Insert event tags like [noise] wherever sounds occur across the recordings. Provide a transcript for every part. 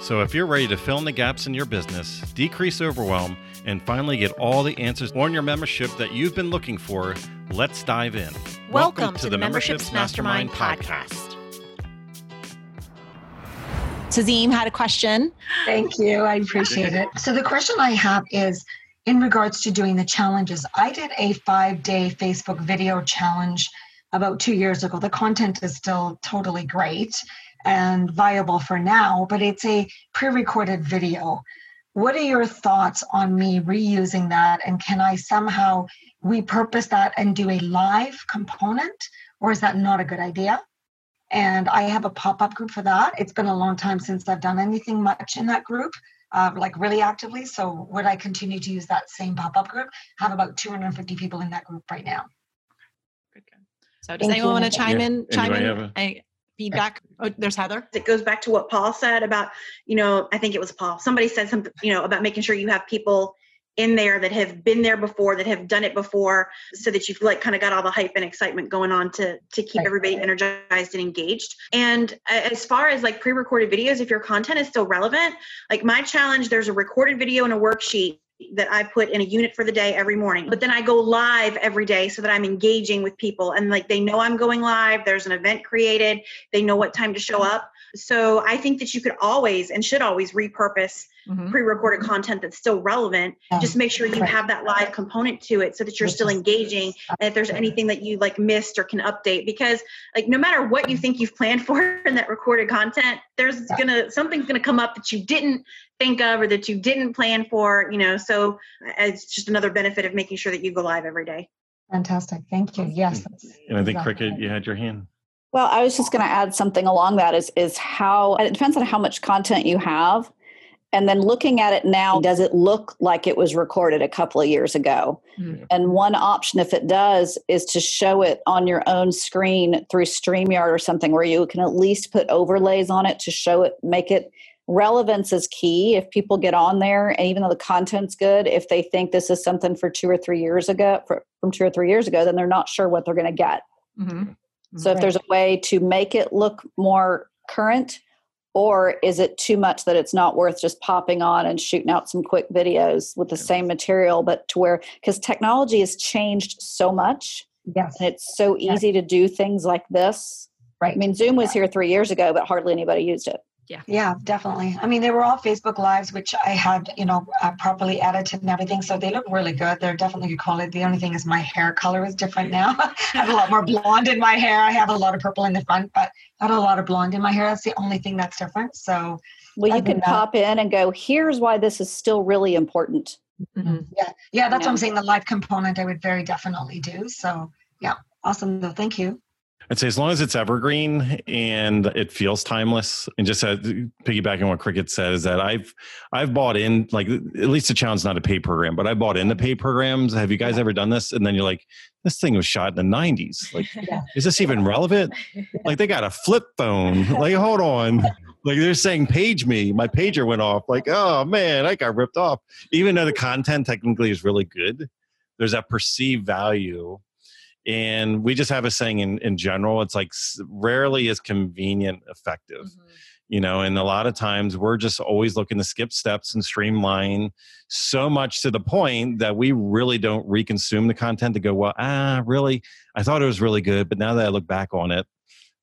So, if you're ready to fill in the gaps in your business, decrease overwhelm, and finally get all the answers on your membership that you've been looking for, let's dive in. Welcome, Welcome to, to, the, the Memberships, Mastermind, Mastermind podcast. Tazim had a question. Thank you. I appreciate it. So, the question I have is in regards to doing the challenges. I did a five day Facebook video challenge about two years ago. The content is still totally great and viable for now, but it's a pre recorded video. What are your thoughts on me reusing that? And can I somehow repurpose that and do a live component? Or is that not a good idea? And I have a pop up group for that. It's been a long time since I've done anything much in that group. Uh, like really actively. So would I continue to use that same pop-up group? I have about 250 people in that group right now. So does Thank anyone you. want to chime yeah. in? Chime in? A, feedback? Oh, there's Heather. It goes back to what Paul said about, you know, I think it was Paul. Somebody said something, you know, about making sure you have people in there that have been there before, that have done it before, so that you've like kind of got all the hype and excitement going on to to keep everybody energized and engaged. And as far as like pre-recorded videos, if your content is still relevant, like my challenge, there's a recorded video and a worksheet that I put in a unit for the day every morning. But then I go live every day so that I'm engaging with people and like they know I'm going live. There's an event created, they know what time to show up. So I think that you could always and should always repurpose mm-hmm. pre-recorded content that's still relevant. Just make sure you have that live component to it so that you're still engaging. And if there's anything that you like missed or can update, because like no matter what you think you've planned [laughs] for in that recorded content, there's gonna something's gonna come up that you didn't think of or that you didn't plan for. You know, so it's just another benefit of making sure that you go live every day. Fantastic. Thank you. Yes. And I think exactly. Cricket, you had your hand. Well, I was just going to add something along that is is how it depends on how much content you have. And then looking at it now, does it look like it was recorded a couple of years ago? Mm-hmm. And one option, if it does, is to show it on your own screen through StreamYard or something where you can at least put overlays on it to show it, make it relevance is key. If people get on there, and even though the content's good, if they think this is something for two or three years ago, for, from two or three years ago, then they're not sure what they're going to get. Mm-hmm. So, right. if there's a way to make it look more current, or is it too much that it's not worth just popping on and shooting out some quick videos with the same material, but to where, because technology has changed so much. Yes. And it's so easy yes. to do things like this. Right. I mean, Zoom was here three years ago, but hardly anybody used it yeah. Yeah definitely. I mean they were all facebook lives which i had you know uh, properly edited and everything so they look really good. They're definitely good quality the only thing is my hair color is different now. [laughs] I have a lot more blonde in my hair. I have a lot of purple in the front but i have a lot of blonde in my hair. That's the only thing that's different. So well you can pop in and go here's why this is still really important. Mm-hmm. yeah. Yeah that's what i'm saying. The live component i would very definitely do. So yeah. Awesome though. Thank you I'd say as long as it's evergreen and it feels timeless, and just uh, piggybacking on what Cricket said is that I've I've bought in like at least the challenge not a pay program, but I bought in the pay programs. Have you guys ever done this? And then you're like, this thing was shot in the '90s. [laughs] Like, yeah. is this even relevant? [laughs] Like they got a flip phone. Like, hold on. [laughs] Like they're saying page me. My pager went off. Like, oh man, I got ripped off. Even though the content technically is really good, there's that perceived value and we just have a saying in, in general it's like rarely is convenient effective mm-hmm. you know and a lot of times we're just always looking to skip steps and streamline so much to the point that we really don't reconsume the content to go well ah really i thought it was really good but now that i look back on it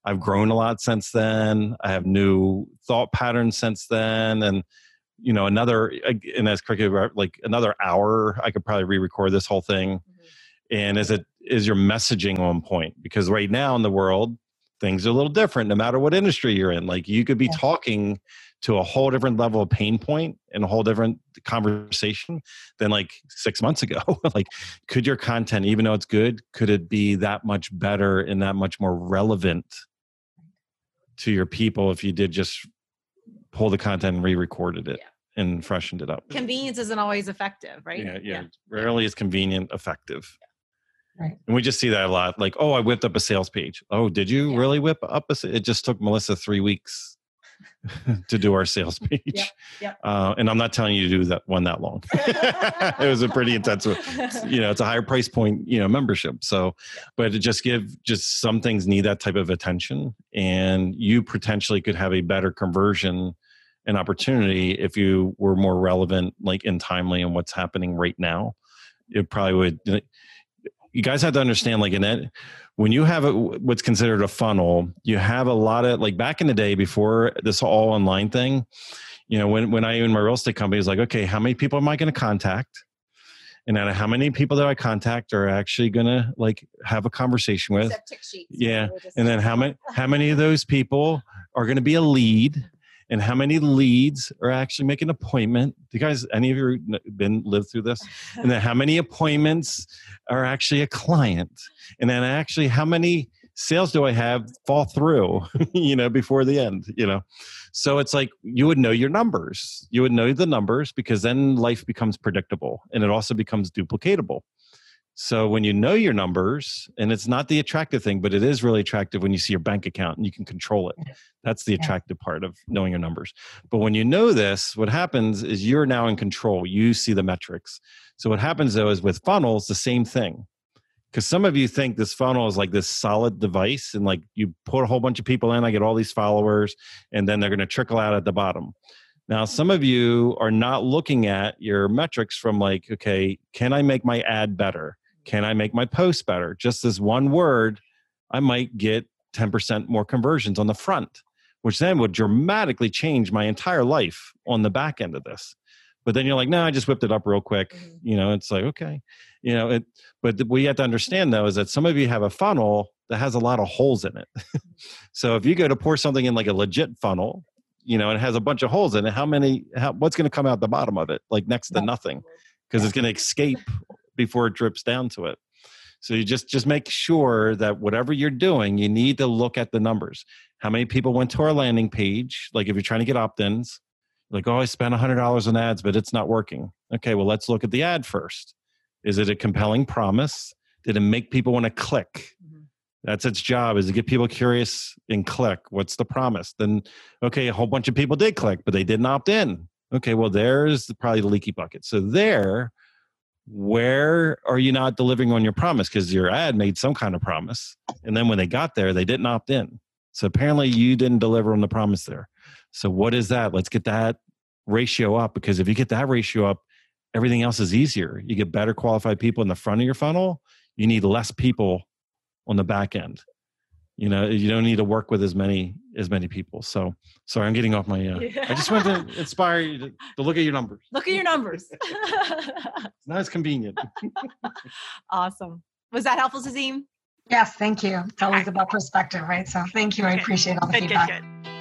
i've grown a lot since then i have new thought patterns since then and you know another and as cricket like another hour i could probably re-record this whole thing mm-hmm. and is it is your messaging on point because right now in the world things are a little different no matter what industry you're in like you could be yeah. talking to a whole different level of pain point and a whole different conversation than like six months ago [laughs] like could your content even though it's good could it be that much better and that much more relevant to your people if you did just pull the content and re-recorded it and freshened it up. Convenience isn't always effective, right? Yeah, yeah. yeah. Rarely is convenient effective. Right. And we just see that a lot. Like, oh, I whipped up a sales page. Oh, did you yeah. really whip up a? It just took Melissa three weeks [laughs] to do our sales [laughs] page. Yep, yep. Uh, and I'm not telling you to do that one that long. [laughs] it was a pretty intense, you know, it's a higher price point, you know, membership. So, but to just give, just some things need that type of attention, and you potentially could have a better conversion and opportunity if you were more relevant, like in timely and what's happening right now. It probably would you guys have to understand like in it when you have a, what's considered a funnel you have a lot of like back in the day before this all online thing you know when, when i owned my real estate company was like okay how many people am i going to contact? And then how many people that i contact are actually going to like have a conversation with? Yeah. and then how many how many of those people are going to be a lead and how many leads are actually making an appointment. Do you guys, any of you been lived through this? [laughs] And then how many appointments are actually a client? And then actually how many sales do I have fall through, [laughs] you know, before the end, you know? So it's like you would know your numbers. You would know the numbers because then life becomes predictable and it also becomes duplicatable. So when you know your numbers, and it's not the attractive thing, but it is really attractive when you see your bank account and you can control it. That's the attractive part of knowing your numbers. But when you know this, what happens is you're now in control. You see the metrics. So what happens though is with funnels, the same thing. Because some of you think this funnel is like this solid device, and like you put a whole bunch of people in, I get all these followers, and then they're going to trickle out at the bottom. Now, some of you are not looking at your metrics from like, okay, can I make my ad better? Can I make my post better? Just this one word, I might get 10% more conversions on the front, which then would dramatically change my entire life on the back end of this. But then you're like, no, I just whipped it up real quick. Mm-hmm. You know, it's like, okay. You know, it, but what you have to understand though is that some of you have a funnel that has a lot of holes in it. [laughs] so if you go to pour something in like a legit funnel, you know, and it has a bunch of holes in it, how many, how, what's going to come out the bottom of it? Like next to nothing because it's going to escape before it drips down to it. So you just just make sure that whatever you're doing, you need to look at the numbers. How many people went to our landing page? Like if you're trying to get opt-ins, like oh, I spent hundred dollars on ads, but it's not working. Okay, well let's look at the ad first. Is it a compelling promise? Did it make people want to click? Mm-hmm. That's its job is to get people curious and click. What's the promise? Then okay, a whole bunch of people did click, but they didn't opt in. Okay, well there's the, probably the leaky bucket. So there where are you not delivering on your promise? Because your ad made some kind of promise and then when they got there they didn't opt in. So apparently you didn't deliver on the promise there. So what is that? Let's get that ratio up because if you get that ratio up everything else is easier. You get better qualified people in the front of your funnel you need less people on the back end you know you don't need to work with as many as many people. So sorry i'm getting off my uh, yeah. i just want to [laughs] inspire you to, to, look at your numbers. Look at your numbers. [laughs] It's not as convenient. [laughs] Awesome. Was that helpful Sazim? yes thank you. It's always about perspective right? So thank you. I appreciate all the good, feedback. good, good.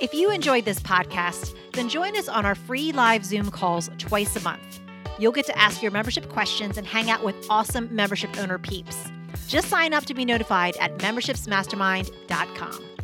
if you enjoyed this podcast then join us on our free live zoom calls twice a month. You'll get to ask your membership questions and hang out with awesome membership owner peeps just sign up to be notified at membershipsmastermind.com.